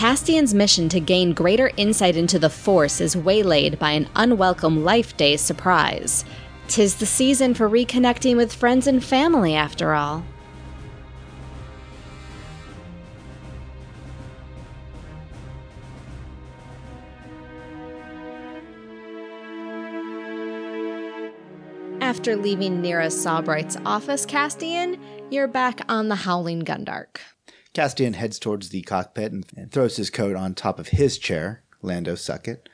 Castian's mission to gain greater insight into the Force is waylaid by an unwelcome Life Day surprise. Tis the season for reconnecting with friends and family, after all. After leaving Nira Sawbright's office, Castian, you're back on the Howling Gundark. Castian heads towards the cockpit and, and throws his coat on top of his chair, Lando Suckett,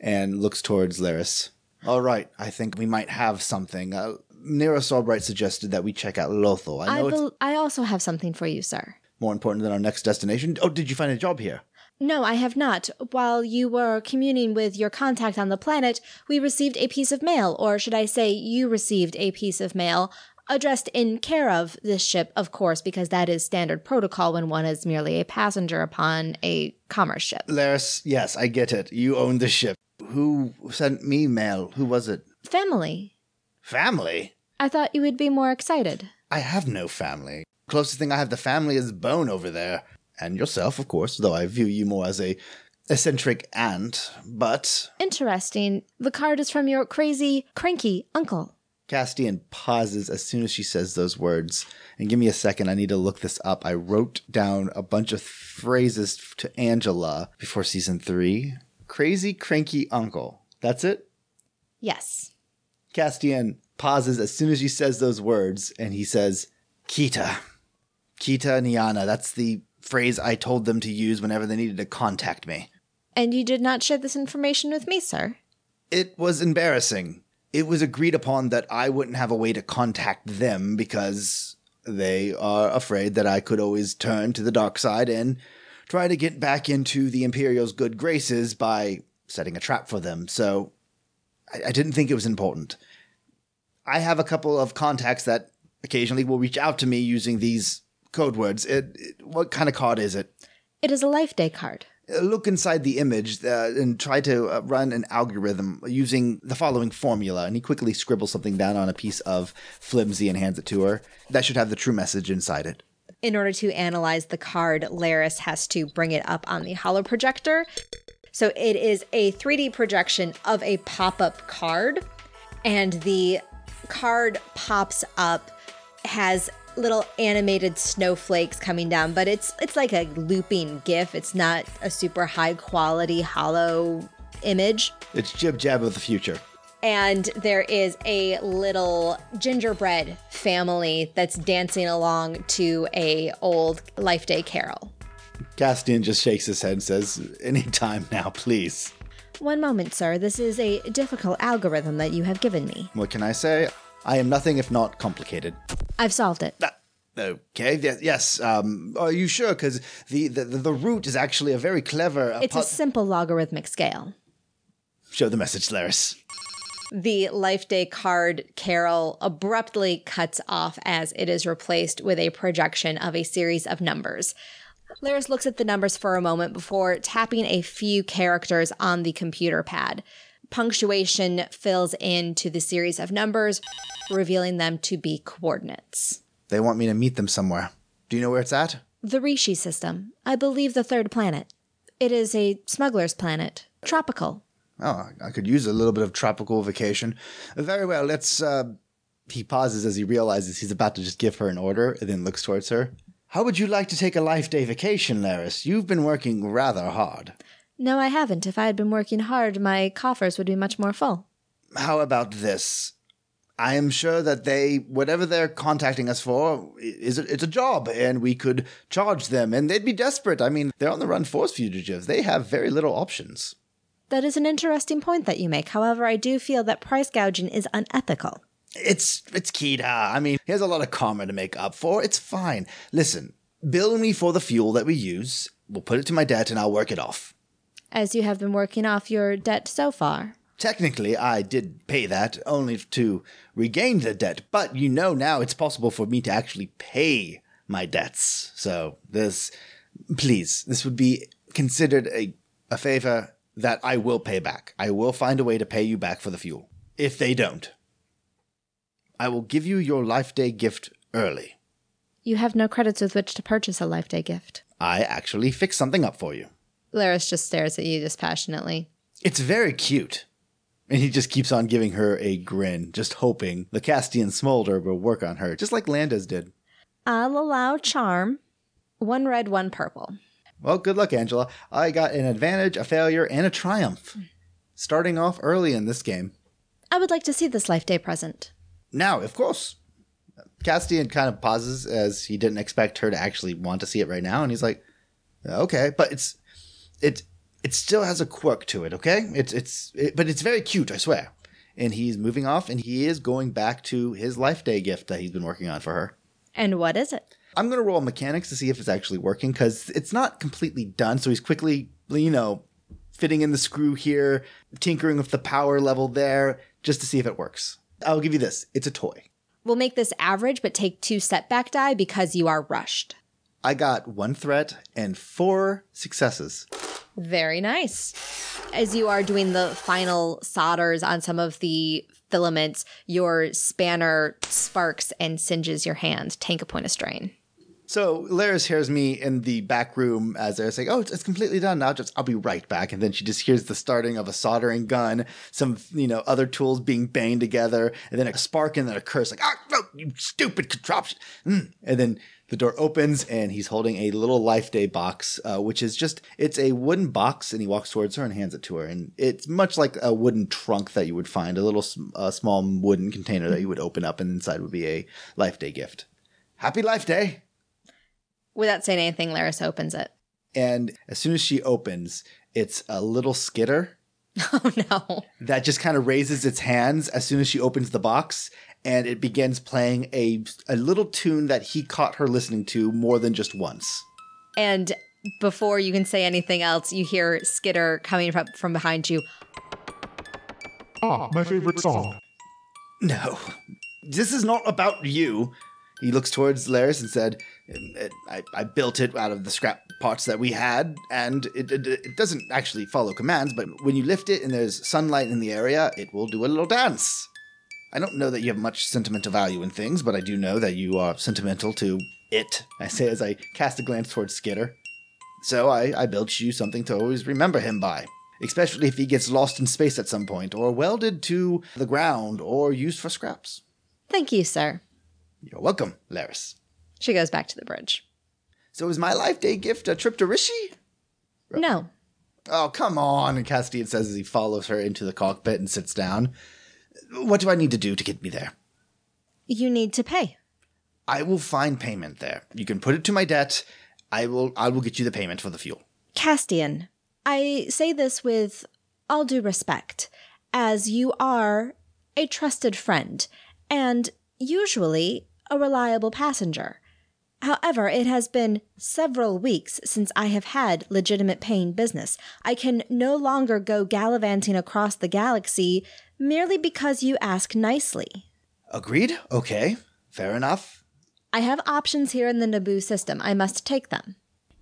and looks towards Laris. All right, I think we might have something. Uh, Nero Sawbright suggested that we check out Lothal. I I, bel I also have something for you, sir. more important than our next destination. Oh, did you find a job here? No, I have not. While you were communing with your contact on the planet, we received a piece of mail, or should I say, you received a piece of mail addressed in care of this ship, of course, because that is standard protocol when one is merely a passenger upon a commerce ship. Laris, yes, I get it. You own the ship. Who sent me mail? Who was it? Family. Family? I thought you would be more excited. I have no family. Closest thing I have to family is Bone over there. And yourself, of course, though I view you more as a eccentric aunt. But Interesting. The card is from your crazy, cranky uncle. Castian pauses as soon as she says those words. And give me a second, I need to look this up. I wrote down a bunch of phrases to Angela before season three. Crazy, cranky uncle. That's it? Yes. Castian pauses as soon as she says those words, and he says, Kita. Kita Niana. That's the phrase I told them to use whenever they needed to contact me. And you did not share this information with me, sir. It was embarrassing. It was agreed upon that I wouldn't have a way to contact them because they are afraid that I could always turn to the dark side and try to get back into the Imperial's good graces by setting a trap for them. So I, I didn't think it was important. I have a couple of contacts that occasionally will reach out to me using these code words. It, it- what kind of card is it? It is a Life Day card. Uh, look inside the image uh, and try to uh, run an algorithm using the following formula. And he quickly scribbles something down on a piece of flimsy and hands it to her. That should have the true message inside it. In order to analyze the card, Laris has to bring it up on the holoprojector. So it is a 3D projection of a pop up card, and the card pops up, has little animated snowflakes coming down, but it's it's like a looping GIF. It's not a super high quality holo image. It's Jib Jab of the future. and there is a little gingerbread family that's dancing along to a old life day carol Castian just shakes his head and says, Anytime now, please. one moment sir this is a difficult algorithm that you have given me What can I say? I am nothing if not complicated. i've solved it Ah, Okay, yes, yes. Um, are you sure? Because the, the, the root is actually a very clever. Uh, it's a simple logarithmic scale Show the message, Laris. the life day card carol abruptly cuts off as it is replaced with a projection of a series of numbers Laris looks at the numbers for a moment before tapping a few characters on the computer pad. Punctuation fills into the series of numbers, revealing them to be coordinates. They want me to meet them somewhere. Do you know where it's at? The Rishi system, I believe the third planet. It is a smuggler's planet, tropical. Oh, I could use a little bit of tropical vacation. Very well, let's. Uh... He pauses as he realizes he's about to just give her an order and then looks towards her. How would you like to take a life day vacation, Laris? You've been working rather hard. No, I haven't. If I had been working hard, my coffers would be much more full. How about this? I am sure that they, whatever they're contacting us for, is it's a job, and we could charge them, and they'd be desperate. I mean, they're on the run force fugitives. They have very little options. That is an interesting point that you make. However, I do feel that price gouging is unethical. It's it's Kita. I mean, he has a lot of karma to make up for. It's fine. Listen, bill me for the fuel that we use. We'll put it to my debt, and I'll work it off. As you have been working off your debt so far. Technically, I did pay that only to regain the debt, but you know now it's possible for me to actually pay my debts. So this, please, this would be considered a, a favor that I will pay back. I will find a way to pay you back for the fuel. If they don't, I will give you your life day gift early. You have no credits with which to purchase a Life Day gift. I actually fixed something up for you. Laris just stares at you dispassionately. It's very cute. And he just keeps on giving her a grin, just hoping the Castian smolder will work on her, just like Landez did. I'll allow charm. One red, one purple. Well, good luck, Angela. I got an advantage, a failure, and a triumph. Starting off early in this game. I would like to see this Life Day present. Now, of course. Castian kind of pauses as he didn't expect her to actually want to see it right now, and he's like, "Okay, but it's it it still has a quirk to it, okay? It's it's it, but it's very cute, I swear." And he's moving off, and he is going back to his Life Day gift that he's been working on for her. And what is it? I'm going to roll mechanics to see if it's actually working because it's not completely done. So he's quickly, you know, fitting in the screw here, tinkering with the power level there, just to see if it works. I'll give you this it's a toy. We'll make this average, but take two setback die because you are rushed. I got one threat and four successes. Very nice. As you are doing the final solders on some of the filaments, your spanner sparks and singes your hand. Tank a point of strain. So Laris hears me in the back room as they're saying, "Oh, it's, it's completely done now. Just I'll be right back." And then she just hears the starting of a soldering gun, some you know other tools being banged together, and then a spark and then a curse, like "Ah, no, you stupid contraption!" Mm. And then the door opens and he's holding a little Life Day box, uh, which is just it's a wooden box, and he walks towards her and hands it to her, and it's much like a wooden trunk that you would find, a little uh, small wooden container that you would open up, and inside would be a Life Day gift. Happy Life Day. Without saying anything, Laris opens it. And as soon as she opens, it's a little skitter Oh no. that just kind of raises its hands as soon as she opens the box and it begins playing a, a little tune that he caught her listening to more than just once. And before you can say anything else, you hear Skitter coming from, from behind you. Ah, my favorite song. No, this is not about you. He looks towards Laris and said, I, I built it out of the scrap parts that we had, and it, it, it doesn't actually follow commands, but when you lift it and there's sunlight in the area, it will do a little dance. I don't know that you have much sentimental value in things, but I do know that you are sentimental to it, I say as I cast a glance towards Skitter. So I, I built you something to always remember him by, especially if he gets lost in space at some point, or welded to the ground, or used for scraps. Thank you, sir. You're welcome, Laris. She goes back to the bridge. So is my life day gift a trip to Rishi? No. Oh, come on, and Castian says as he follows her into the cockpit and sits down. What do I need to do to get me there? You need to pay. I will find payment there. You can put it to my debt. I will I will get you the payment for the fuel. Castian, I say this with all due respect, as you are a trusted friend and usually a reliable passenger. However, it has been several weeks since I have had legitimate paying business. I can no longer go gallivanting across the galaxy merely because you ask nicely. Agreed? Okay. Fair enough. I have options here in the Naboo system. I must take them.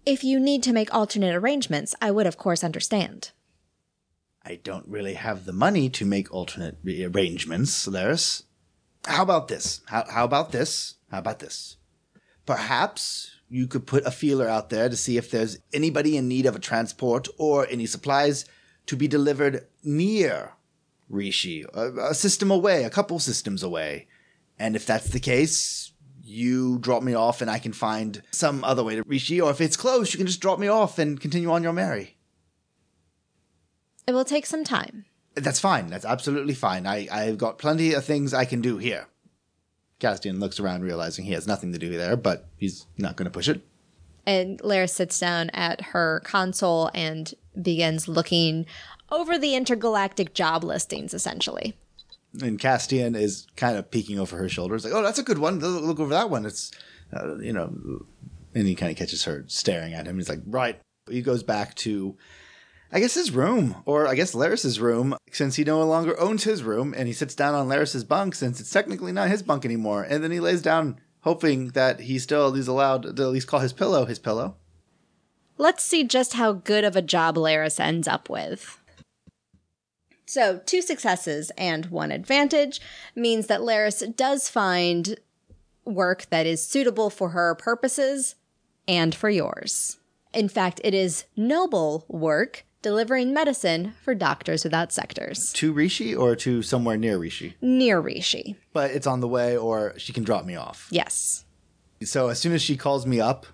If you need to make alternate arrangements, I would, of course, understand. I don't really have the money to make alternate re- arrangements, Laris. How about this? How, how about this? How about this? Perhaps you could put a feeler out there to see if there's anybody in need of a transport or any supplies to be delivered near Rishi, a, a system away, a couple systems away. And if that's the case, you drop me off and I can find some other way to Rishi, or if it's close, you can just drop me off and continue on your merry. It will take some time. That's fine. That's absolutely fine. I, I've got plenty of things I can do here. Castian looks around, realizing he has nothing to do there, but he's not going to push it. And Laris sits down at her console and begins looking over the intergalactic job listings, essentially. And Castian is kind of peeking over her shoulder. It's like, oh, that's a good one. Look look over that one. It's, uh, you know, and he kind of catches her staring at him. He's like, right. He goes back to, I guess, his room, or I guess Laris's room, since he no longer owns his room, and he sits down on Laris's bunk since it's technically not his bunk anymore. And then he lays down, hoping that he still is allowed to at least call his pillow his pillow. Let's see just how good of a job Laris ends up with. So, two successes and one advantage means that Laris does find work that is suitable for her purposes and for yours. In fact, it is noble work delivering medicine for doctors without sectors. To Rishi or to somewhere near Rishi? Near Rishi. But it's on the way or she can drop me off. Yes. So as soon as she calls me up,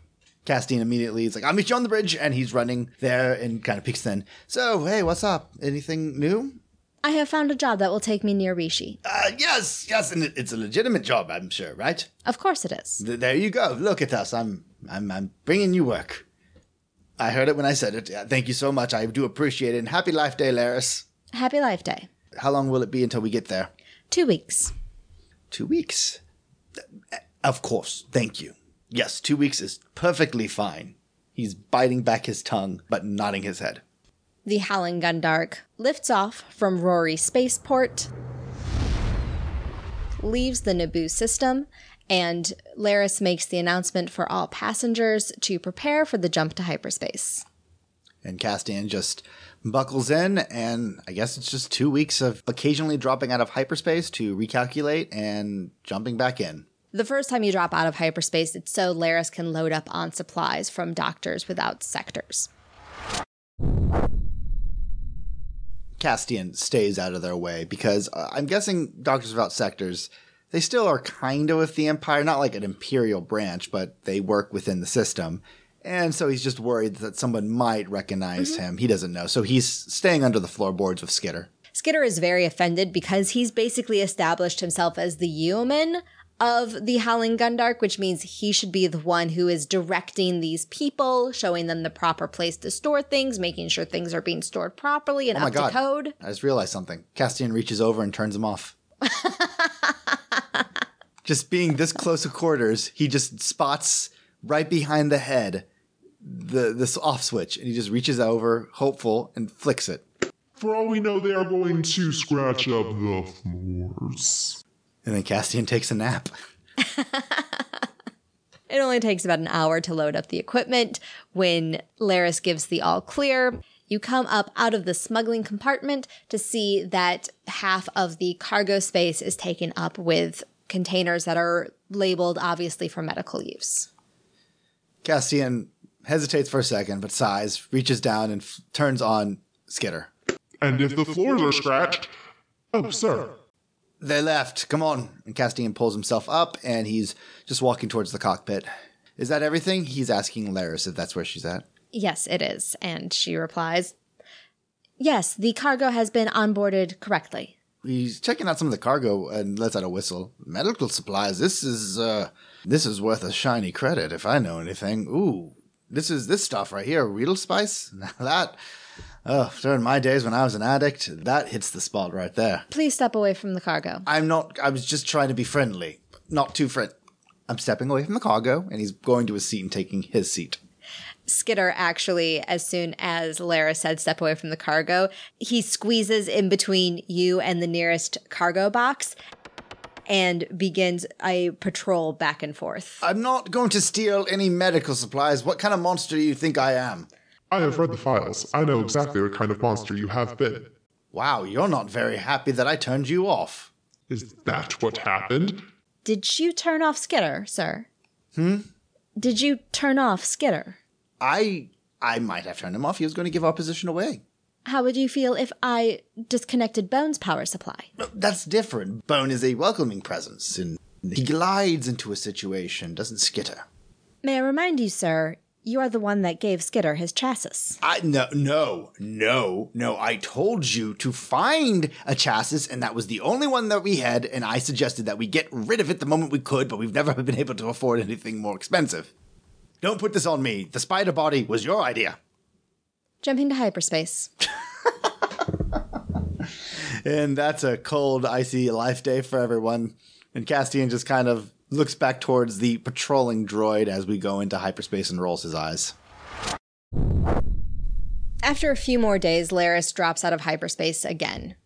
Castian immediately is like, I'll meet you on the bridge. And he's running there and kind of peeks in. So, hey, what's up? Anything new? I have found a job that will take me near Rishi. Uh, yes, yes. And it's a legitimate job, I'm sure, right? Of course it is. Th- there you go. Look at us. I'm, I'm, I'm bringing you work. I heard it when I said it. Thank you so much. I do appreciate it. And happy Life Day, Laris. Happy Life Day. How long will it be until we get there? Two weeks. Two weeks. Of course. Thank you. Yes, two weeks is perfectly fine. He's biting back his tongue, but nodding his head. The Howling Gundark lifts off from Rory Spaceport, leaves the Naboo system, and Laris makes the announcement for all passengers to prepare for the jump to hyperspace. And Castian just buckles in, and I guess it's just two weeks of occasionally dropping out of hyperspace to recalculate and jumping back in. The first time you drop out of hyperspace, it's so Laris can load up on supplies from doctors without sectors. Castian stays out of their way because uh, I'm guessing Doctors Without Sectors, they still are kind of with the Empire, not like an Imperial branch, but they work within the system. And so he's just worried that someone might recognize him. He doesn't know. So he's staying under the floorboards with Skitter. Skitter is very offended because he's basically established himself as the yeoman of the Howling Gundark, which means he should be the one who is directing these people, showing them the proper place to store things, making sure things are being stored properly and Oh my up God. to code. I just realized something. Castian reaches over and turns him off. just being this close to quarters, he just spots right behind the head the this off switch, and he just reaches over, hopeful, and flicks it. For all we know, they are going to scratch up the floors. And then Castian takes a nap. It only takes about an hour to load up the equipment. When Laris gives the all clear, you come up out of the smuggling compartment to see that half of the cargo space is taken up with containers that are labeled obviously for medical use. Castian hesitates for a second, but sighs, reaches down, and f- turns on Skitter. And if the floors are scratched, oh, sir, They left. Come on. And Castian pulls himself up, and he's just walking towards the cockpit. Is that everything? He's asking Laris if that's where she's at. Yes, it is. And she replies, Yes, the cargo has been onboarded correctly. He's checking out some of the cargo and lets out a whistle. Medical supplies. This is uh this is worth a shiny credit if I know anything. Ooh, this is this stuff right here, Riedel spice. Now that, oh, during my days when I was an addict, that hits the spot right there. Please step away from the cargo. I'm not. I was just trying to be friendly, not too friend. I'm stepping away from the cargo, and he's going to his seat and taking his seat. Skitter actually, as soon as Lara said step away from the cargo, he squeezes in between you and the nearest cargo box and begins a patrol back and forth. I'm not going to steal any medical supplies. What kind of monster do you think I am? I have read the files. I know exactly what kind of monster you have been. Wow, you're not very happy that I turned you off. Is that what happened? Did you turn off Skitter, sir? Hmm? Did you turn off Skitter? I I might have turned him off. He was going to give our position away. How would you feel if I disconnected Bones' power supply? That's different. Bone is a welcoming presence, and he glides into a situation, doesn't skitter. May I remind you, sir, you are the one that gave Skitter his chassis. I no no no no. I told you to find a chassis, and that was the only one that we had. And I suggested that we get rid of it the moment we could, but we've never been able to afford anything more expensive. Don't put this on me. The spider body was your idea. Jumping to hyperspace. And that's a cold, icy life day for everyone. And Castian just kind of looks back towards the patrolling droid as we go into hyperspace and rolls his eyes. After a few more days, Laris drops out of hyperspace again.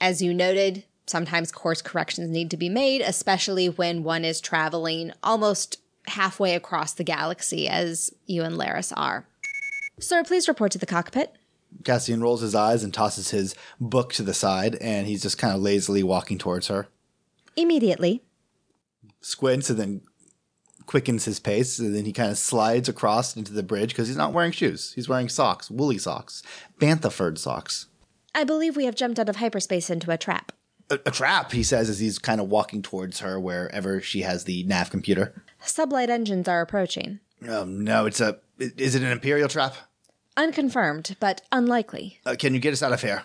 As you noted, sometimes course corrections need to be made, especially when one is traveling almost halfway across the galaxy, as you and Laris are. Sir, please report to the cockpit. Castian rolls his eyes and tosses his book to the side, and he's just kind of lazily walking towards her. Immediately. Squints and then quickens his pace, and then he kind of slides across into the bridge because he's not wearing shoes. He's wearing socks, woolly socks, bantha socks. I believe we have jumped out of hyperspace into a trap. A, a trap, he says, as he's kind of walking towards her wherever she has the nav computer. Sublight engines are approaching. Um, no, it's a. Is it an Imperial trap? Unconfirmed, but unlikely. Uh, can you get us out of here?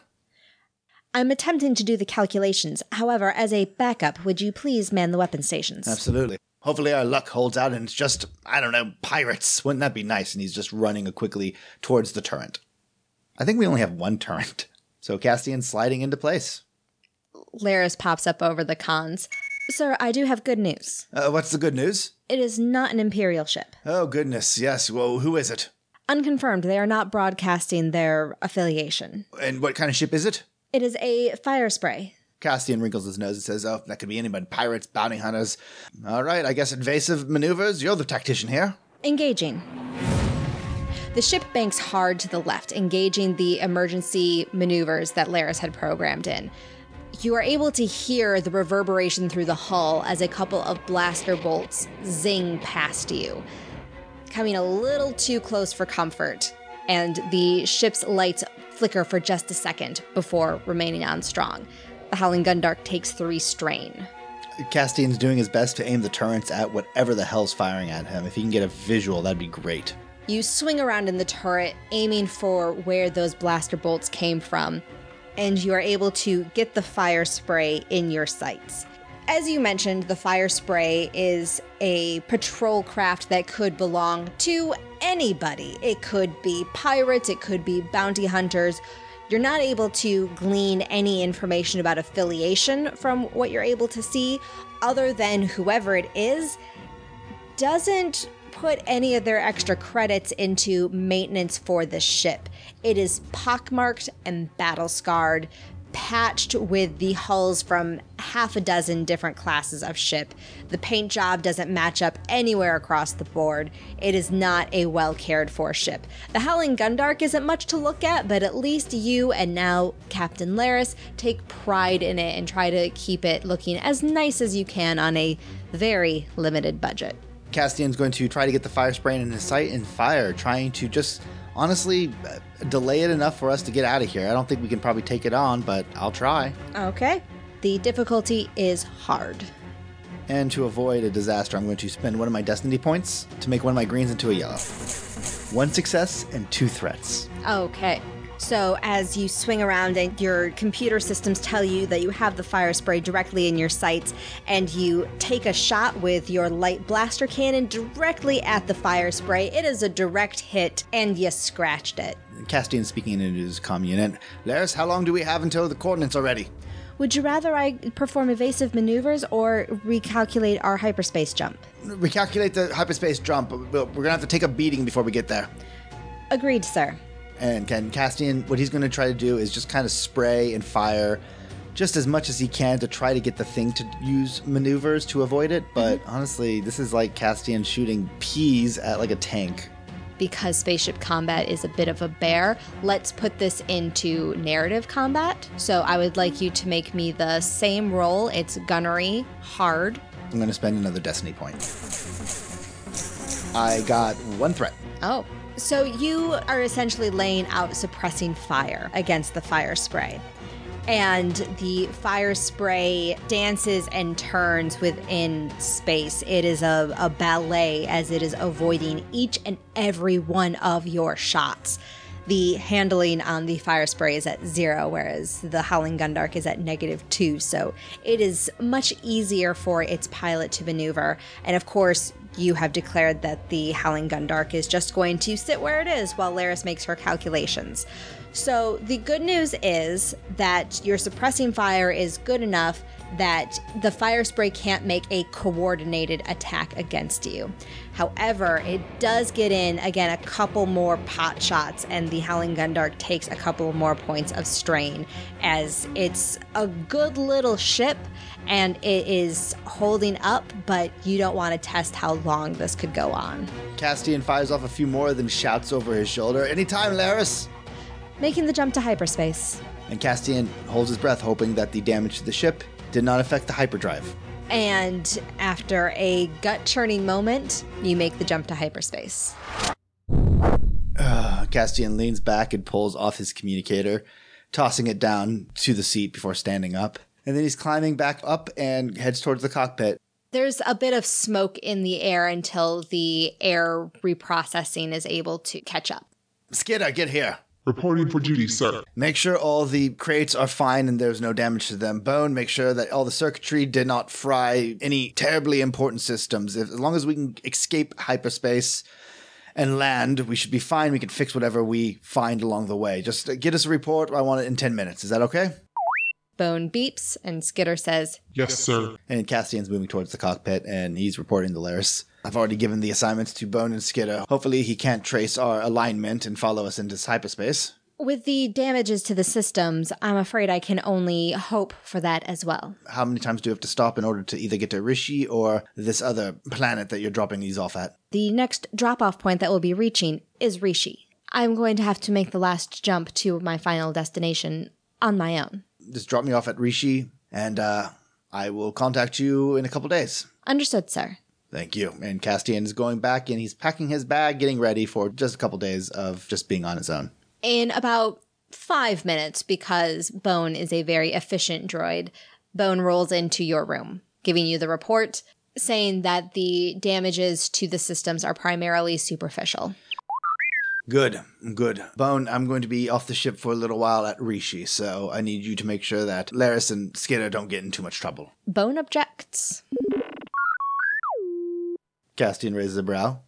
I'm attempting to do the calculations. However, as a backup, would you please man the weapon stations? Absolutely. Hopefully our luck holds out and it's just, I don't know, pirates. Wouldn't that be nice? And he's just running quickly towards the turret. I think we only have one turret. So Castian's sliding into place. Laris pops up over the cons. Sir, I do have good news. Uh, what's the good news? It is not an Imperial ship. Oh, goodness, yes. Well, who is it? Unconfirmed, they are not broadcasting their affiliation. And what kind of ship is it? It is a Firespray. Castian wrinkles his nose and says, Oh, that could be anybody. Pirates, bounty hunters. All right, I guess invasive maneuvers. You're the tactician here. Engaging. The ship banks hard to the left, engaging the emergency maneuvers that Laris had programmed in. You are able to hear the reverberation through the hull as a couple of blaster bolts zing past you, coming a little too close for comfort, and the ship's lights flicker for just a second before remaining on strong. The Howling Gundark takes three strain. Castian's doing his best to aim the turrets at whatever the hell's firing at him. If he can get a visual, that'd be great. You swing around in the turret, aiming for where those blaster bolts came from, and you are able to get the Firespray in your sights. As you mentioned, the Firespray is a patrol craft that could belong to anybody. It could be pirates, it could be bounty hunters. You're not able to glean any information about affiliation from what you're able to see, other than whoever it is doesn't put any of their extra credits into maintenance for the ship. It is pockmarked and battle scarred, patched with the hulls from half a dozen different classes of ship. The paint job doesn't match up anywhere across the board. It is not a well cared for ship. The Howling Gundark isn't much to look at, but at least you and now Captain Laris take pride in it and try to keep it looking as nice as you can on a very limited budget. Castian's going to try to get the Firespray in his sight and fire, trying to just honestly uh, delay it enough for us to get out of here. I don't think we can probably take it on, but I'll try. Okay. The difficulty is hard. And to avoid a disaster, I'm going to spend one of my destiny points to make one of my greens into a yellow. One success and two threats. Okay. So, as you swing around and your computer systems tell you that you have the Firespray directly in your sights, and you take a shot with your light blaster cannon directly at the Firespray, it is a direct hit, and you scratched it. Castian speaking into his comm unit. Laris, how long do we have until the coordinates are ready? Would you rather I perform evasive maneuvers or recalculate our hyperspace jump? Recalculate the hyperspace jump. We're going to have to take a beating before we get there. Agreed, sir. And Ken Castian, what he's going to try to do is just kind of spray and fire just as much as he can to try to get the thing to use maneuvers to avoid it. But mm-hmm. honestly, this is like Castian shooting peas at like a tank. Because spaceship combat is a bit of a bear, let's put this into narrative combat. So I would like you to make me the same roll. It's gunnery, hard. I'm going to spend another destiny point. I got one threat. Oh. So you are essentially laying out suppressing fire against the Firespray. And the Firespray dances and turns within space. It is a, a ballet as it is avoiding each and every one of your shots. The handling on the Firespray is at zero, whereas the Howling Gundark is at negative two. So it is much easier for its pilot to maneuver. And of course, you have declared that the Howling Gundark is just going to sit where it is while Laris makes her calculations. So the good news is that your suppressing fire is good enough that the Firespray can't make a coordinated attack against you. However, it does get in again a couple more pot shots, and the Howling Gundark takes a couple more points of strain as it's a good little ship and it is holding up, but you don't want to test how long this could go on. Castian fires off a few more, then shouts over his shoulder, Anytime, Laris! Making the jump to hyperspace. And Castian holds his breath, hoping that the damage to the ship did not affect the hyperdrive. And after a gut churning moment, you make the jump to hyperspace. Uh, Castian leans back and pulls off his communicator, tossing it down to the seat before standing up. And then he's climbing back up and heads towards the cockpit. There's a bit of smoke in the air until the air reprocessing is able to catch up. Skitter, get here. Reporting for duty, sir. Make sure all the crates are fine and there's no damage to them. Bone, make sure that all the circuitry did not fry any terribly important systems. If, as long as we can escape hyperspace and land, we should be fine. We can fix whatever we find along the way. Just uh, get us a report. I want it in 10 minutes. Is that okay? Bone beeps, and Skitter says, Yes, sir. And Castian's moving towards the cockpit and he's reporting to Laris. I've already given the assignments to Bone and Skitter. Hopefully, he can't trace our alignment and follow us into hyperspace. With the damages to the systems, I'm afraid I can only hope for that as well. How many times do you have to stop in order to either get to Rishi or this other planet that you're dropping these off at? The next drop off point that we'll be reaching is Rishi. I'm going to have to make the last jump to my final destination on my own. Just drop me off at Rishi, and uh, I will contact you in a couple days. Understood, sir. Thank you. And Castian is going back and he's packing his bag, getting ready for just a couple days of just being on his own. In about five minutes, because Bone is a very efficient droid, Bone rolls into your room, giving you the report, saying that the damages to the systems are primarily superficial. Good, good. Bone, I'm going to be off the ship for a little while at Rishi, so I need you to make sure that Laris and Skinner don't get in too much trouble. Bone objects. Castian raises a brow.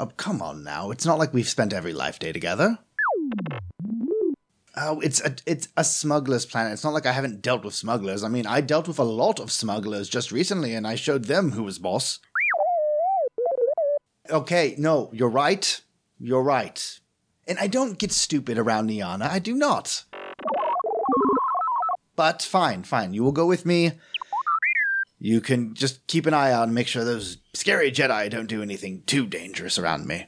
Oh, come on now. It's not like we've spent every life day together. Oh, it's a it's a smuggler's planet. It's not like I haven't dealt with smugglers. I mean, I dealt with a lot of smugglers just recently, and I showed them who was boss. Okay, no, you're right. You're right. And I don't get stupid around Niana. I do not. But fine, fine. You will go with me. You can just keep an eye out and make sure those scary Jedi don't do anything too dangerous around me.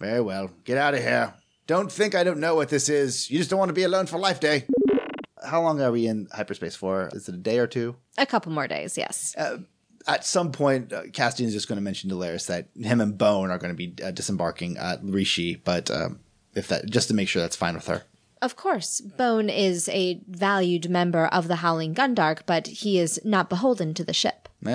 Very well. Get out of here. Don't think I don't know what this is. You just don't want to be alone for Life Day. How long are we in hyperspace for? Is it a day or two? A couple more days, yes. At some point, uh, Castian is just going to mention to Laris that him and Bone are going to be uh, disembarking at Rishi, but um, if that just to make sure that's fine with her. Of course, Bone is a valued member of the Howling Gundark, but he is not beholden to the ship. Eh,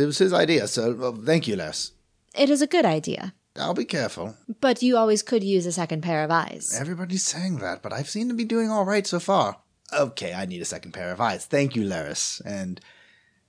it was his idea, so well, thank you, Laris. It is a good idea, I'll be careful. but you always could use a second pair of eyes. Everybody's saying that, but I've seemed to be doing all right so far. Okay, I need a second pair of eyes. Thank you, Laris. And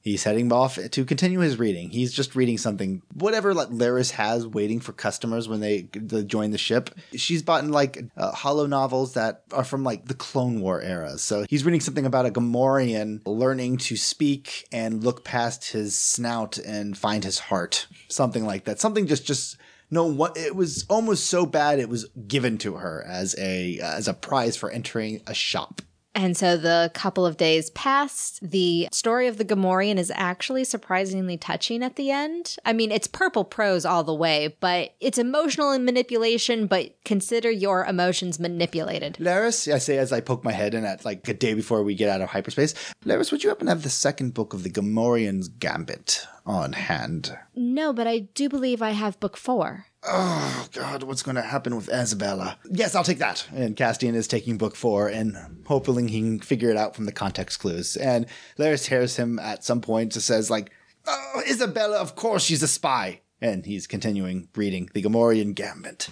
he's heading off to continue his reading. He's just reading something, whatever Laris has waiting for customers when they, they join the ship. She's bought in like uh, holonovels that are from like the Clone War era. So he's reading something about a Gamorrean learning to speak and look past his snout and find his heart. Something like that. Something just just no what it was almost so bad it was given to her as a as a prize for entering a shop And so the couple of days passed. The story of the Gamorrean is actually surprisingly touching at the end. I mean, it's purple prose all the way, but it's emotional and manipulation, but consider your emotions manipulated. Laris, I say as I poke my head in at like a day before we get out of hyperspace. Laris, would you happen to have the second book of the Gamorrean's Gambit on hand? No, but I do believe I have book four. Oh God, what's going to happen with Isabella? Yes, I'll take that. And Castian is taking book four and hoping he can figure it out from the context clues. And Laris hears him at some point just says like, "Oh, Isabella, of course she's a spy." And he's continuing reading the Gamorrean Gambit.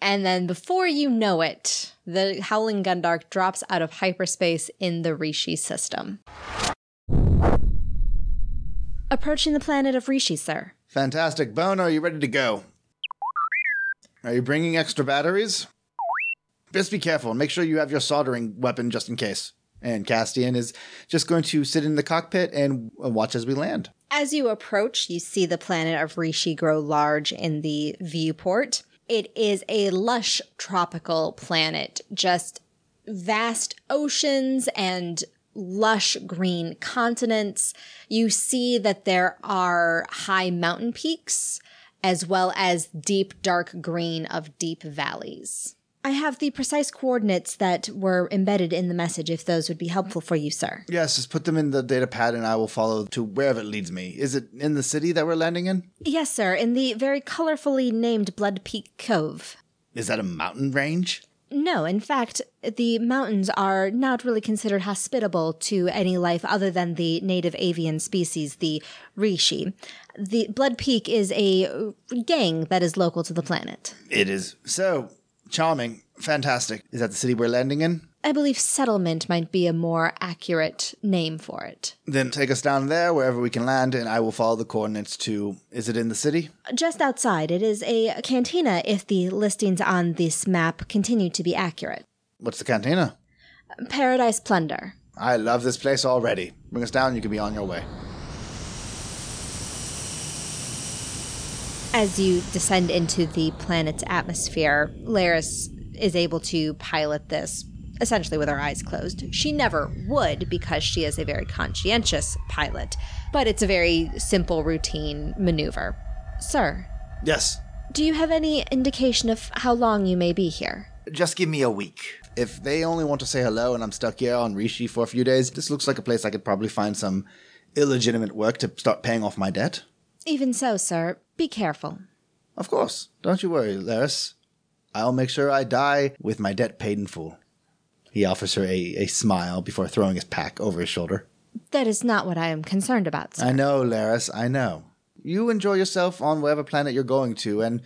And then before you know it, the Howling Gundark drops out of hyperspace in the Rishi system. Approaching the planet of Rishi, sir. Fantastic. Bone, are you ready to go? Are you bringing extra batteries? Just be careful make sure you have your soldering weapon just in case. And Castian is just going to sit in the cockpit and watch as we land. As you approach, you see the planet of Rishi grow large in the viewport. It is a lush tropical planet, just vast oceans and lush green continents. You see that there are high mountain peaks as well as deep dark green of deep valleys. I have the precise coordinates that were embedded in the message if those would be helpful for you, sir. Yes, just put them in the data pad and I will follow to wherever it leads me. Is it in the city that we're landing in? Yes, sir, in the very colorfully named Blood Peak Cove. Is that a mountain range? No, in fact, the mountains are not really considered hospitable to any life other than the native avian species, the Rishi. The Blood Peak is a gang that is local to the planet. It is. So, charming. Fantastic. Is that the city we're landing in? I believe settlement might be a more accurate name for it. Then take us down there, wherever we can land, and I will follow the coordinates to. Is it in the city? Just outside, it is a cantina if the listings on this map continue to be accurate. What's the cantina? Paradise Plunder. I love this place already. Bring us down, you can be on your way. As you descend into the planet's atmosphere, Laris is able to pilot this essentially with her eyes closed. She never would because she is a very conscientious pilot, but it's a very simple routine maneuver. Sir, Yes. do you have any indication of how long you may be here? Just give me a week. If they only want to say hello and I'm stuck here on Rishi for a few days, this looks like a place I could probably find some illegitimate work to start paying off my debt. Even so, sir, be careful. Of course. Don't you worry, Laris. I'll make sure I die with my debt paid in full. He offers her a, a smile before throwing his pack over his shoulder. That is not what I am concerned about, sir. I know, Laris, I know. You enjoy yourself on whatever planet you're going to, and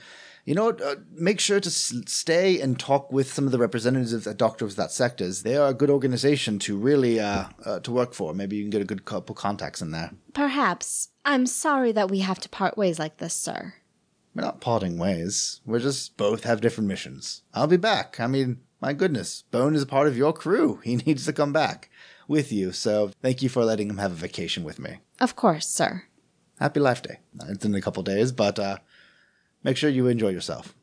you know, uh, make sure to s- stay and talk with some of the representatives at Doctors Without Sectors. They are a good organization to really uh, uh, to work for. Maybe you can get a good couple contacts in there. Perhaps. I'm sorry that we have to part ways like this, sir. We're not parting ways. We're just both have different missions. I'll be back. I mean, my goodness, Bone is a part of your crew. He needs to come back with you. So thank you for letting him have a vacation with me. Of course, sir. Happy Life Day. It's in a couple days, but uh, make sure you enjoy yourself.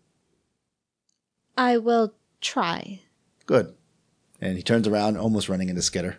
I will try. Good. And he turns around, almost running into Skitter.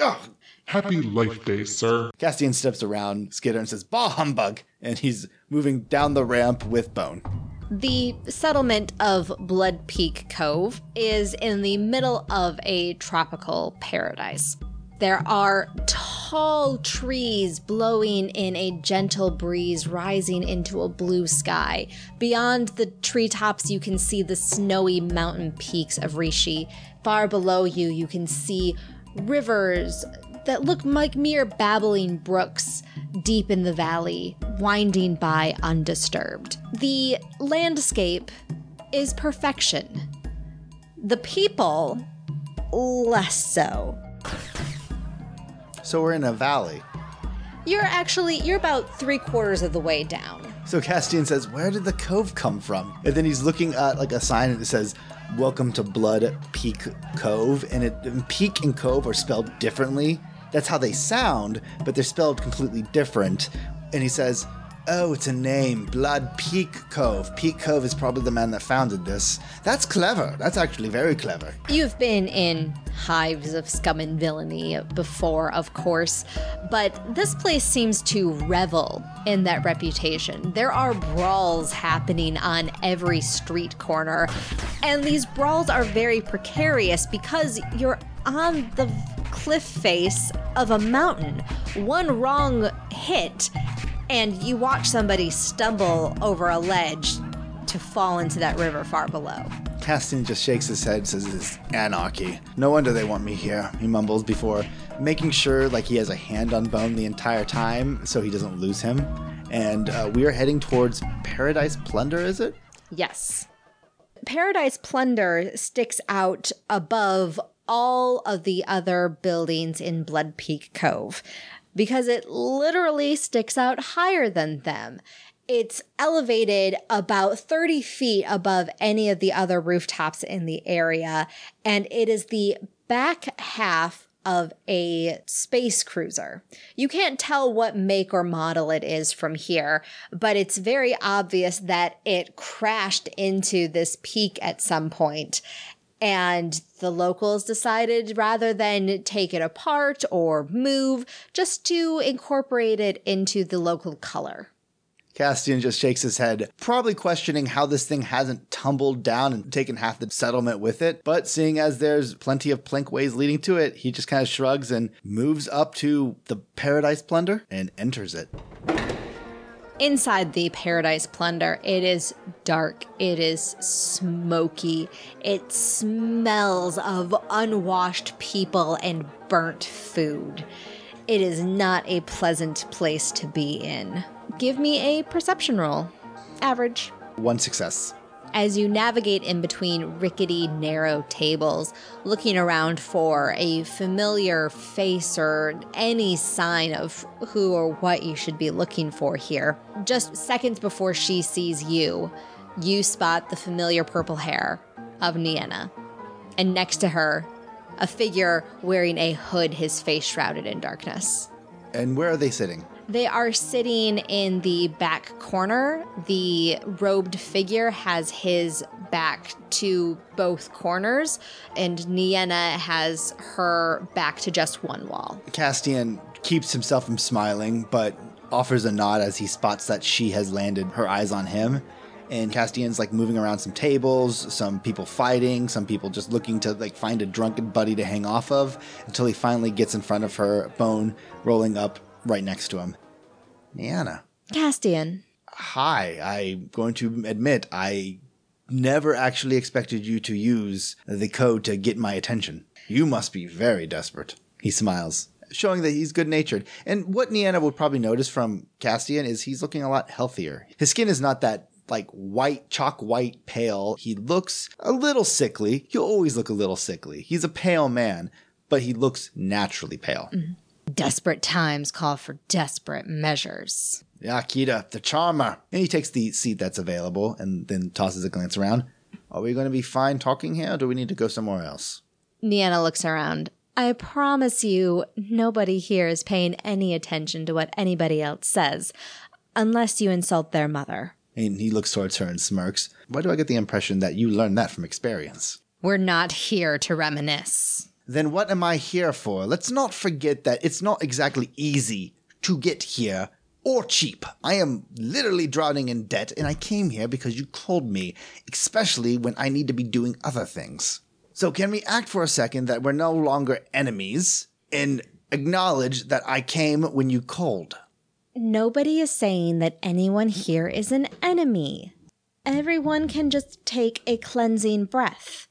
Ah, happy Life Day, sir. Castian steps around Skitter and says, Bah humbug! And he's moving down the ramp with Bone. The settlement of Blood Peak Cove is in the middle of a tropical paradise. There are tall trees blowing in a gentle breeze rising into a blue sky. Beyond the treetops, you can see the snowy mountain peaks of Rishi. Far below you, you can see rivers that look like mere babbling brooks deep in the valley, winding by undisturbed. The landscape is perfection. The people, less so. So we're in a valley. You're actually you're about three quarters of the way down. So Castian says, Where did the cove come from? And then he's looking at like a sign and it says, Welcome to Blood Peak Cove. And it and Peak and Cove are spelled differently. That's how they sound, but they're spelled completely different. And he says, Oh, it's a name, Blood Peak Cove. Peak Cove is probably the man that founded this. That's clever. That's actually very clever. You've been in hives of scum and villainy before, of course, but this place seems to revel in that reputation. There are brawls happening on every street corner, and these brawls are very precarious because you're on the cliff face of a mountain. One wrong hit, and you watch somebody stumble over a ledge to fall into that river far below. Castian just shakes his head says, is anarchy. No wonder they want me here, he mumbles before making sure like he has a hand on Bone the entire time so he doesn't lose him. And uh, we are heading towards Paradise Plunder, is it? Yes. Paradise Plunder sticks out above all of the other buildings in Blood Peak Cove because it literally sticks out higher than them. It's elevated about 30 feet above any of the other rooftops in the area, and it is the back half of a space cruiser. You can't tell what make or model it is from here, but it's very obvious that it crashed into this peak at some point. And the locals decided rather than take it apart or move, just to incorporate it into the local color. Castian just shakes his head, probably questioning how this thing hasn't tumbled down and taken half the settlement with it. But seeing as there's plenty of plink ways leading to it, he just kind of shrugs and moves up to the Paradise Plunder and enters it. Inside the Paradise Plunder, it is dark, it is smoky, it smells of unwashed people and burnt food. It is not a pleasant place to be in. Give me a perception roll. Average. One success. As you navigate in between rickety, narrow tables, looking around for a familiar face or any sign of who or what you should be looking for here, just seconds before she sees you, you spot the familiar purple hair of Nienna. And next to her, a figure wearing a hood, his face shrouded in darkness. And where are they sitting? They are sitting in the back corner. The robed figure has his back to both corners, and Nienna has her back to just one wall. Castian keeps himself from smiling, but offers a nod as he spots that she has landed her eyes on him. And Castian's like moving around some tables, some people fighting, some people just looking to like find a drunken buddy to hang off of until he finally gets in front of her, bone rolling up right next to him. Nienna. Castian, Hi, I'm going to admit I never actually expected you to use the code to get my attention. You must be very desperate. He smiles, showing that he's good natured. And what Nienna would probably notice from Castian is he's looking a lot healthier. His skin is not that like white, chalk white pale. He looks a little sickly. He'll always look a little sickly. He's a pale man, but he looks naturally pale. Mm-hmm. Desperate times call for desperate measures. Yeah, Kita, the charmer. And he takes the seat that's available and then tosses a glance around. Are we going to be fine talking here or do we need to go somewhere else? Nienna looks around. I promise you, nobody here is paying any attention to what anybody else says, unless you insult their mother. And he looks towards her and smirks. Why do I get the impression that you learned that from experience? We're not here to reminisce. Then what am I here for? Let's not forget that it's not exactly easy to get here or cheap. I am literally drowning in debt and I came here because you called me, especially when I need to be doing other things. So can we act for a second that we're no longer enemies and acknowledge that I came when you called? Nobody is saying that anyone here is an enemy. Everyone can just take a cleansing breath.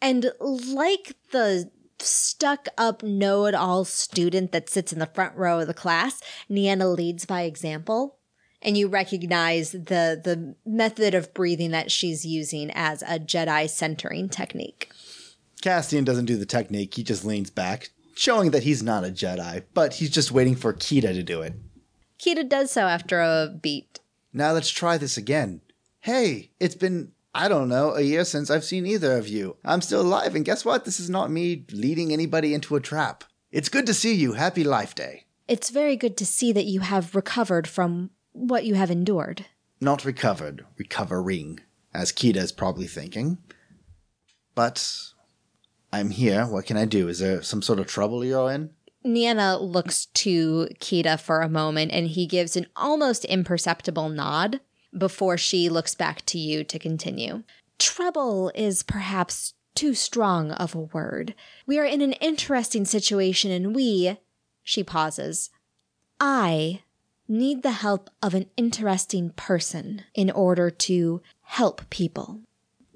And like the stuck up know it all student that sits in the front row of the class, Nienna leads by example. And you recognize the, the method of breathing that she's using as a Jedi centering technique. Castian doesn't do the technique, he just leans back, showing that he's not a Jedi, but he's just waiting for Kita to do it. Kita does so after a beat. Now let's try this again. Hey, it's been, I don't know, a year since I've seen either of you. I'm still alive, and guess what? This is not me leading anybody into a trap. It's good to see you. Happy Life Day. It's very good to see that you have recovered from what you have endured. Not recovered, recovering, as Kita is probably thinking. But I'm here. What can I do? Is there some sort of trouble you're in? Nienna looks to Kita for a moment and he gives an almost imperceptible nod before she looks back to you to continue. Trouble is perhaps too strong of a word. We are in an interesting situation and we, she pauses, I need the help of an interesting person in order to help people.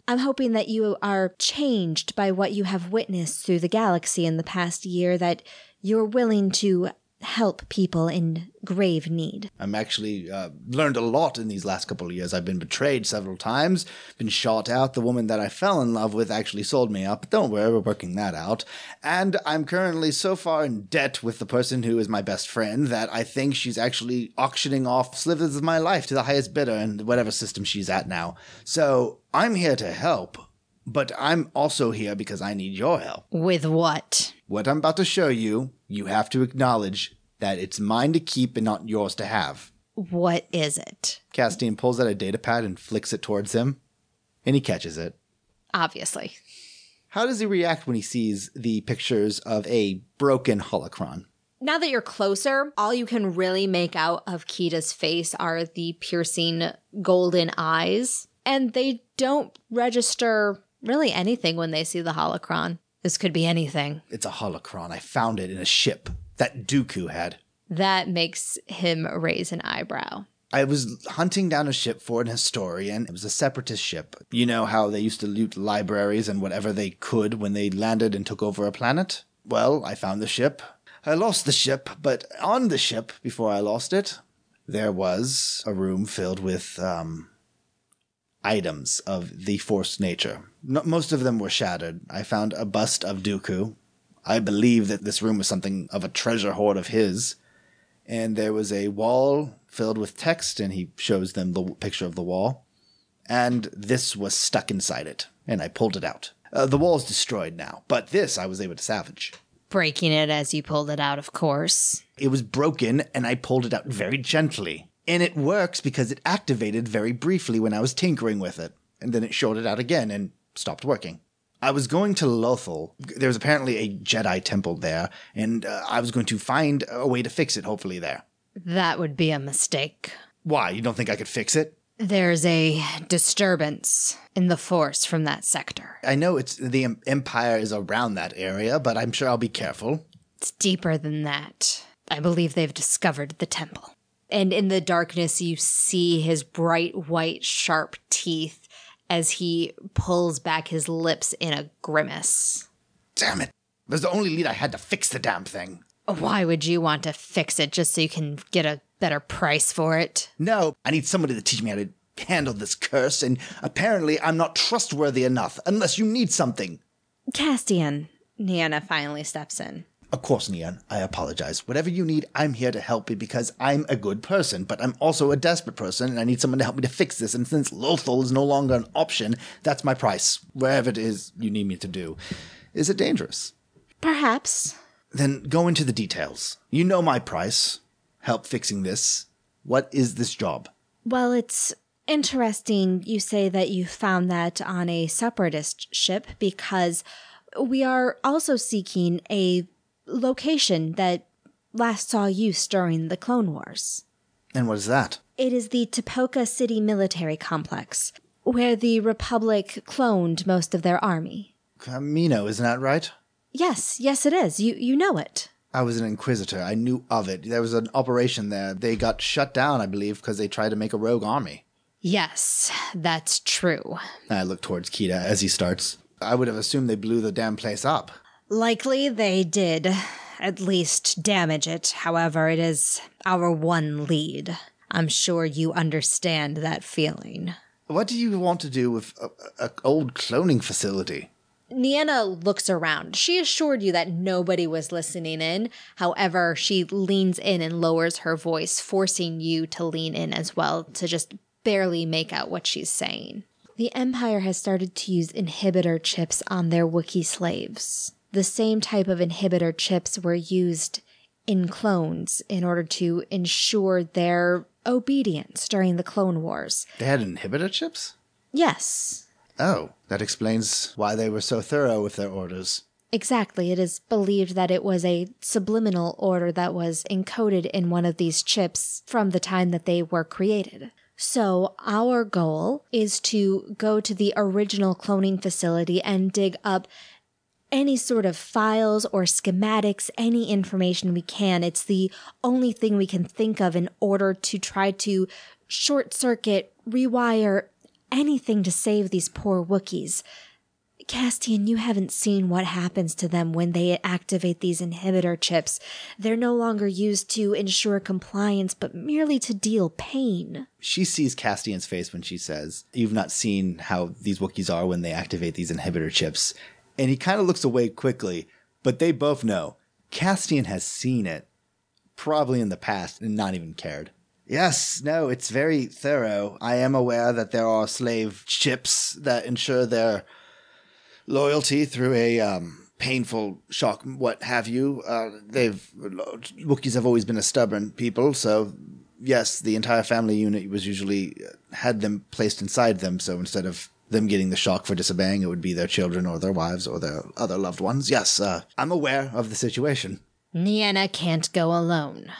I'm hoping that you are changed by what you have witnessed through the galaxy in the past year, that you're willing to help people in grave need. I'm actually uh, learned a lot in these last couple of years. I've been betrayed several times, been shot out. The woman that I fell in love with actually sold me up. But don't worry, we're working that out. And I'm currently so far in debt with the person who is my best friend that I think she's actually auctioning off slivers of my life to the highest bidder in whatever system she's at now. So I'm here to help. But I'm also here because I need your help. With what? What I'm about to show you, you have to acknowledge that it's mine to keep and not yours to have. What is it? Castian pulls out a data pad and flicks it towards him, and he catches it. Obviously. How does he react when he sees the pictures of a broken holocron? Now that you're closer, all you can really make out of Kita's face are the piercing golden eyes, and they don't register really anything when they see the holocron. This could be anything. It's a holocron. I found it in a ship that Dooku had. That makes him raise an eyebrow. I was hunting down a ship for an historian. It was a separatist ship. You know how they used to loot libraries and whatever they could when they landed and took over a planet? Well, I found the ship. I lost the ship, but on the ship, before I lost it, there was a room filled with um, items of the forced nature. No, most of them were shattered. I found a bust of Dooku. I believe that this room was something of a treasure hoard of his. And there was a wall filled with text, and he shows them the picture of the wall. And this was stuck inside it, and I pulled it out. Uh, the wall's destroyed now, but this I was able to salvage. Breaking it as you pulled it out, of course. It was broken, and I pulled it out very gently. And it works because it activated very briefly when I was tinkering with it, and then it shorted out again and stopped working. I was going to Lothal. There was apparently a Jedi temple there, and uh, I was going to find a way to fix it, hopefully, there. That would be a mistake. Why? You don't think I could fix it? There's a disturbance in the force from that sector. I know it's the em- Empire is around that area, but I'm sure I'll be careful. It's deeper than that. I believe they've discovered the temple. And in the darkness, you see his bright white, sharp teeth as he pulls back his lips in a grimace. Damn it. That's the only lead I had to fix the damn thing. Why would you want to fix it just so you can get a better price for it? No, I need somebody to teach me how to handle this curse, and apparently I'm not trustworthy enough unless you need something. Castian, Nienna finally steps in. Of course, Neon, I apologize. Whatever you need, I'm here to help you because I'm a good person, but I'm also a desperate person and I need someone to help me to fix this. And since Lothal is no longer an option, that's my price, wherever it is you need me to do. Is it dangerous? Perhaps. Then go into the details. You know my price. Help fixing this. What is this job? Well, it's interesting you say that you found that on a separatist ship because we are also seeking a location that last saw use during the Clone Wars. And what is that? It is the Tipoca City Military Complex, where the Republic cloned most of their army. Kamino, isn't that right? Yes, yes, it is. You you know it. I was an inquisitor. I knew of it. There was an operation there. They got shut down, I believe, because they tried to make a rogue army. Yes, that's true. I look towards Kita as he starts. I would have assumed they blew the damn place up. Likely they did at least damage it. However, it is our one lead. I'm sure you understand that feeling. What do you want to do with a, a old cloning facility? Nienna looks around. She assured you that nobody was listening in. However, she leans in and lowers her voice, forcing you to lean in as well to just barely make out what she's saying. The Empire has started to use inhibitor chips on their Wookiee slaves. The same type of inhibitor chips were used in clones in order to ensure their obedience during the Clone Wars. They had inhibitor chips? Yes, Oh, that explains why they were so thorough with their orders. Exactly. It is believed that it was a subliminal order that was encoded in one of these chips from the time that they were created. So, our goal is to go to the original cloning facility and dig up any sort of files or schematics, any information we can. It's the only thing we can think of in order to try to short circuit, rewire anything to save these poor Wookiees. Castian, you haven't seen what happens to them when they activate these inhibitor chips. They're no longer used to ensure compliance, but merely to deal pain. She sees Castian's face when she says, You've not seen how these Wookiees are when they activate these inhibitor chips. And he kind of looks away quickly, but they both know Castian has seen it, probably in the past, and not even cared. Yes, no, it's very thorough. I am aware that there are slave chips that ensure their loyalty through a um, painful shock, what have you. Uh, they've Wookiees have always been a stubborn people, so yes, the entire family unit was usually uh, had them placed inside them. So instead of them getting the shock for disobeying, it would be their children or their wives or their other loved ones. Yes, uh, I'm aware of the situation. Nienna can't go alone.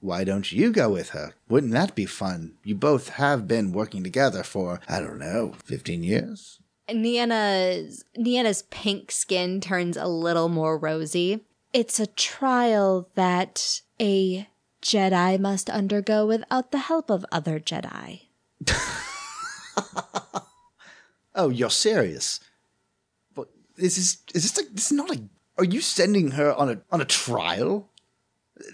Why don't you go with her? Wouldn't that be fun? You both have been working together for, I don't know, 15 years? Nienna's Nienna's pink skin turns a little more rosy. It's a trial that a Jedi must undergo without the help of other Jedi. Oh, you're serious? But is this is is this like this is not a are you sending her on a on a trial?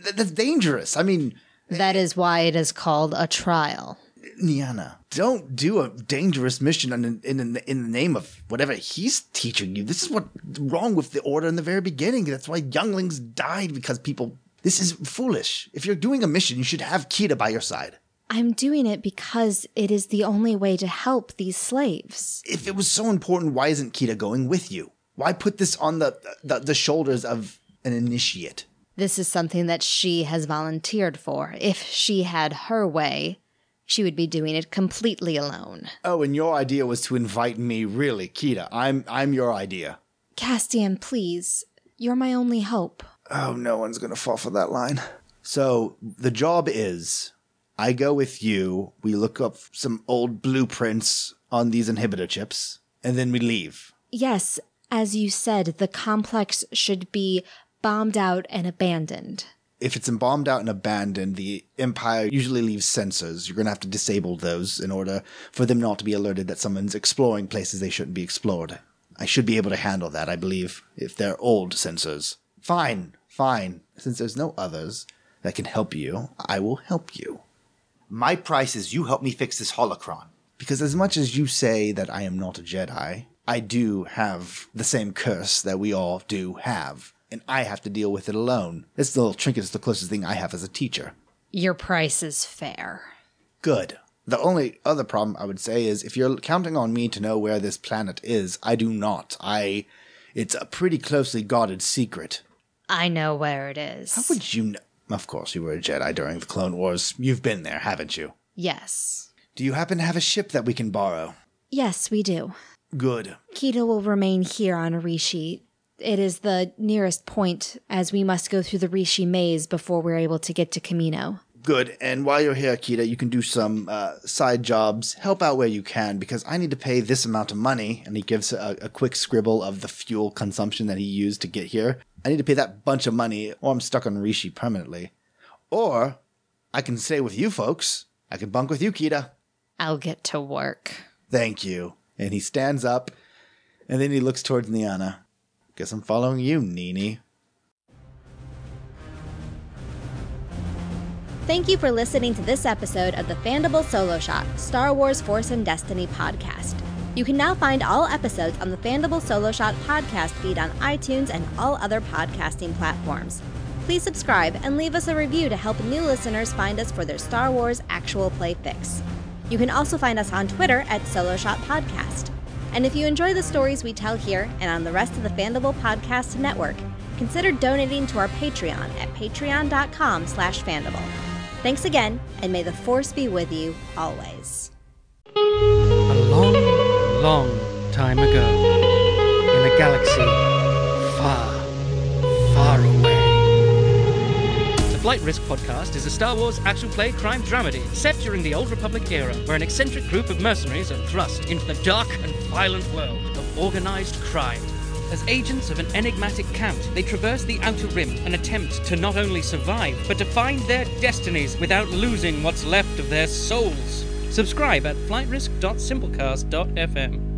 Th- that's dangerous. I mean, That is why it is called a trial. Nienna, don't do a dangerous mission in, in, in, in the name of whatever he's teaching you. This is what's wrong with the order in the very beginning. That's why younglings died because people. This is foolish. If you're doing a mission, you should have Kita by your side. I'm doing it because it is the only way to help these slaves. If it was so important, why isn't Kita going with you? Why put this on the the, the shoulders of an initiate? This is something that she has volunteered for. If she had her way, she would be doing it completely alone. Oh, and your idea was to invite me, really, Kita. I'm I'm your idea. Castian, please. You're my only hope. Oh, no one's gonna fall for that line. So the job is I go with you, we look up some old blueprints on these inhibitor chips, and then we leave. Yes, as you said, the complex should be bombed out and abandoned. If it's bombed out and abandoned, the Empire usually leaves sensors. You're gonna have to disable those in order for them not to be alerted that someone's exploring places they shouldn't be explored. I should be able to handle that, I believe, if they're old sensors. Fine, fine. Since there's no others that can help you, I will help you. My price is you help me fix this holocron. Because as much as you say that I am not a Jedi, I do have the same curse that we all do have, and I have to deal with it alone. This little trinket is the closest thing I have as a teacher. Your price is fair. Good. The only other problem I would say is if you're counting on me to know where this planet is, I do not. I. It's a pretty closely guarded secret. I know where it is. How would you know? Of course, you were a Jedi during the Clone Wars. You've been there, haven't you? yes. Do you happen to have a ship that we can borrow? Yes, we do. Good. Kita will remain here on Rishi. It is the nearest point, as we must go through the Rishi maze before we're able to get to Kamino. Good. And while you're here, Kita, you can do some uh, side jobs. Help out where you can because I need to pay this amount of money. And he gives a, a quick scribble of the fuel consumption that he used to get here. I need to pay that bunch of money, or I'm stuck on Rishi permanently. Or I can stay with you folks. I can bunk with you, Kita. I'll get to work. Thank you. And he stands up, and then he looks towards Nienna. Guess I'm following you, Nini. Thank you for listening to this episode of the Fandible Solo Shot Star Wars Force and Destiny podcast. You can now find all episodes on the Fandible Solo Shot podcast feed on iTunes and all other podcasting platforms. Please subscribe and leave us a review to help new listeners find us for their Star Wars actual play fix. You can also find us on Twitter at Solo Shot Podcast. And if you enjoy the stories we tell here and on the rest of the Fandible Podcast Network, consider donating to our Patreon at patreon.com slash Fandible. Thanks again, and may the Force be with you always. A long, long time ago, in a galaxy far, far away. The Flight Risk podcast is a Star Wars actual play crime dramedy set during the Old Republic era, where an eccentric group of mercenaries are thrust into the dark and violent world of organized crime. As agents of an enigmatic count, they traverse the Outer Rim and attempt to not only survive, but to find their destinies without losing what's left of their souls. Subscribe at flightrisk.simplecast.fm.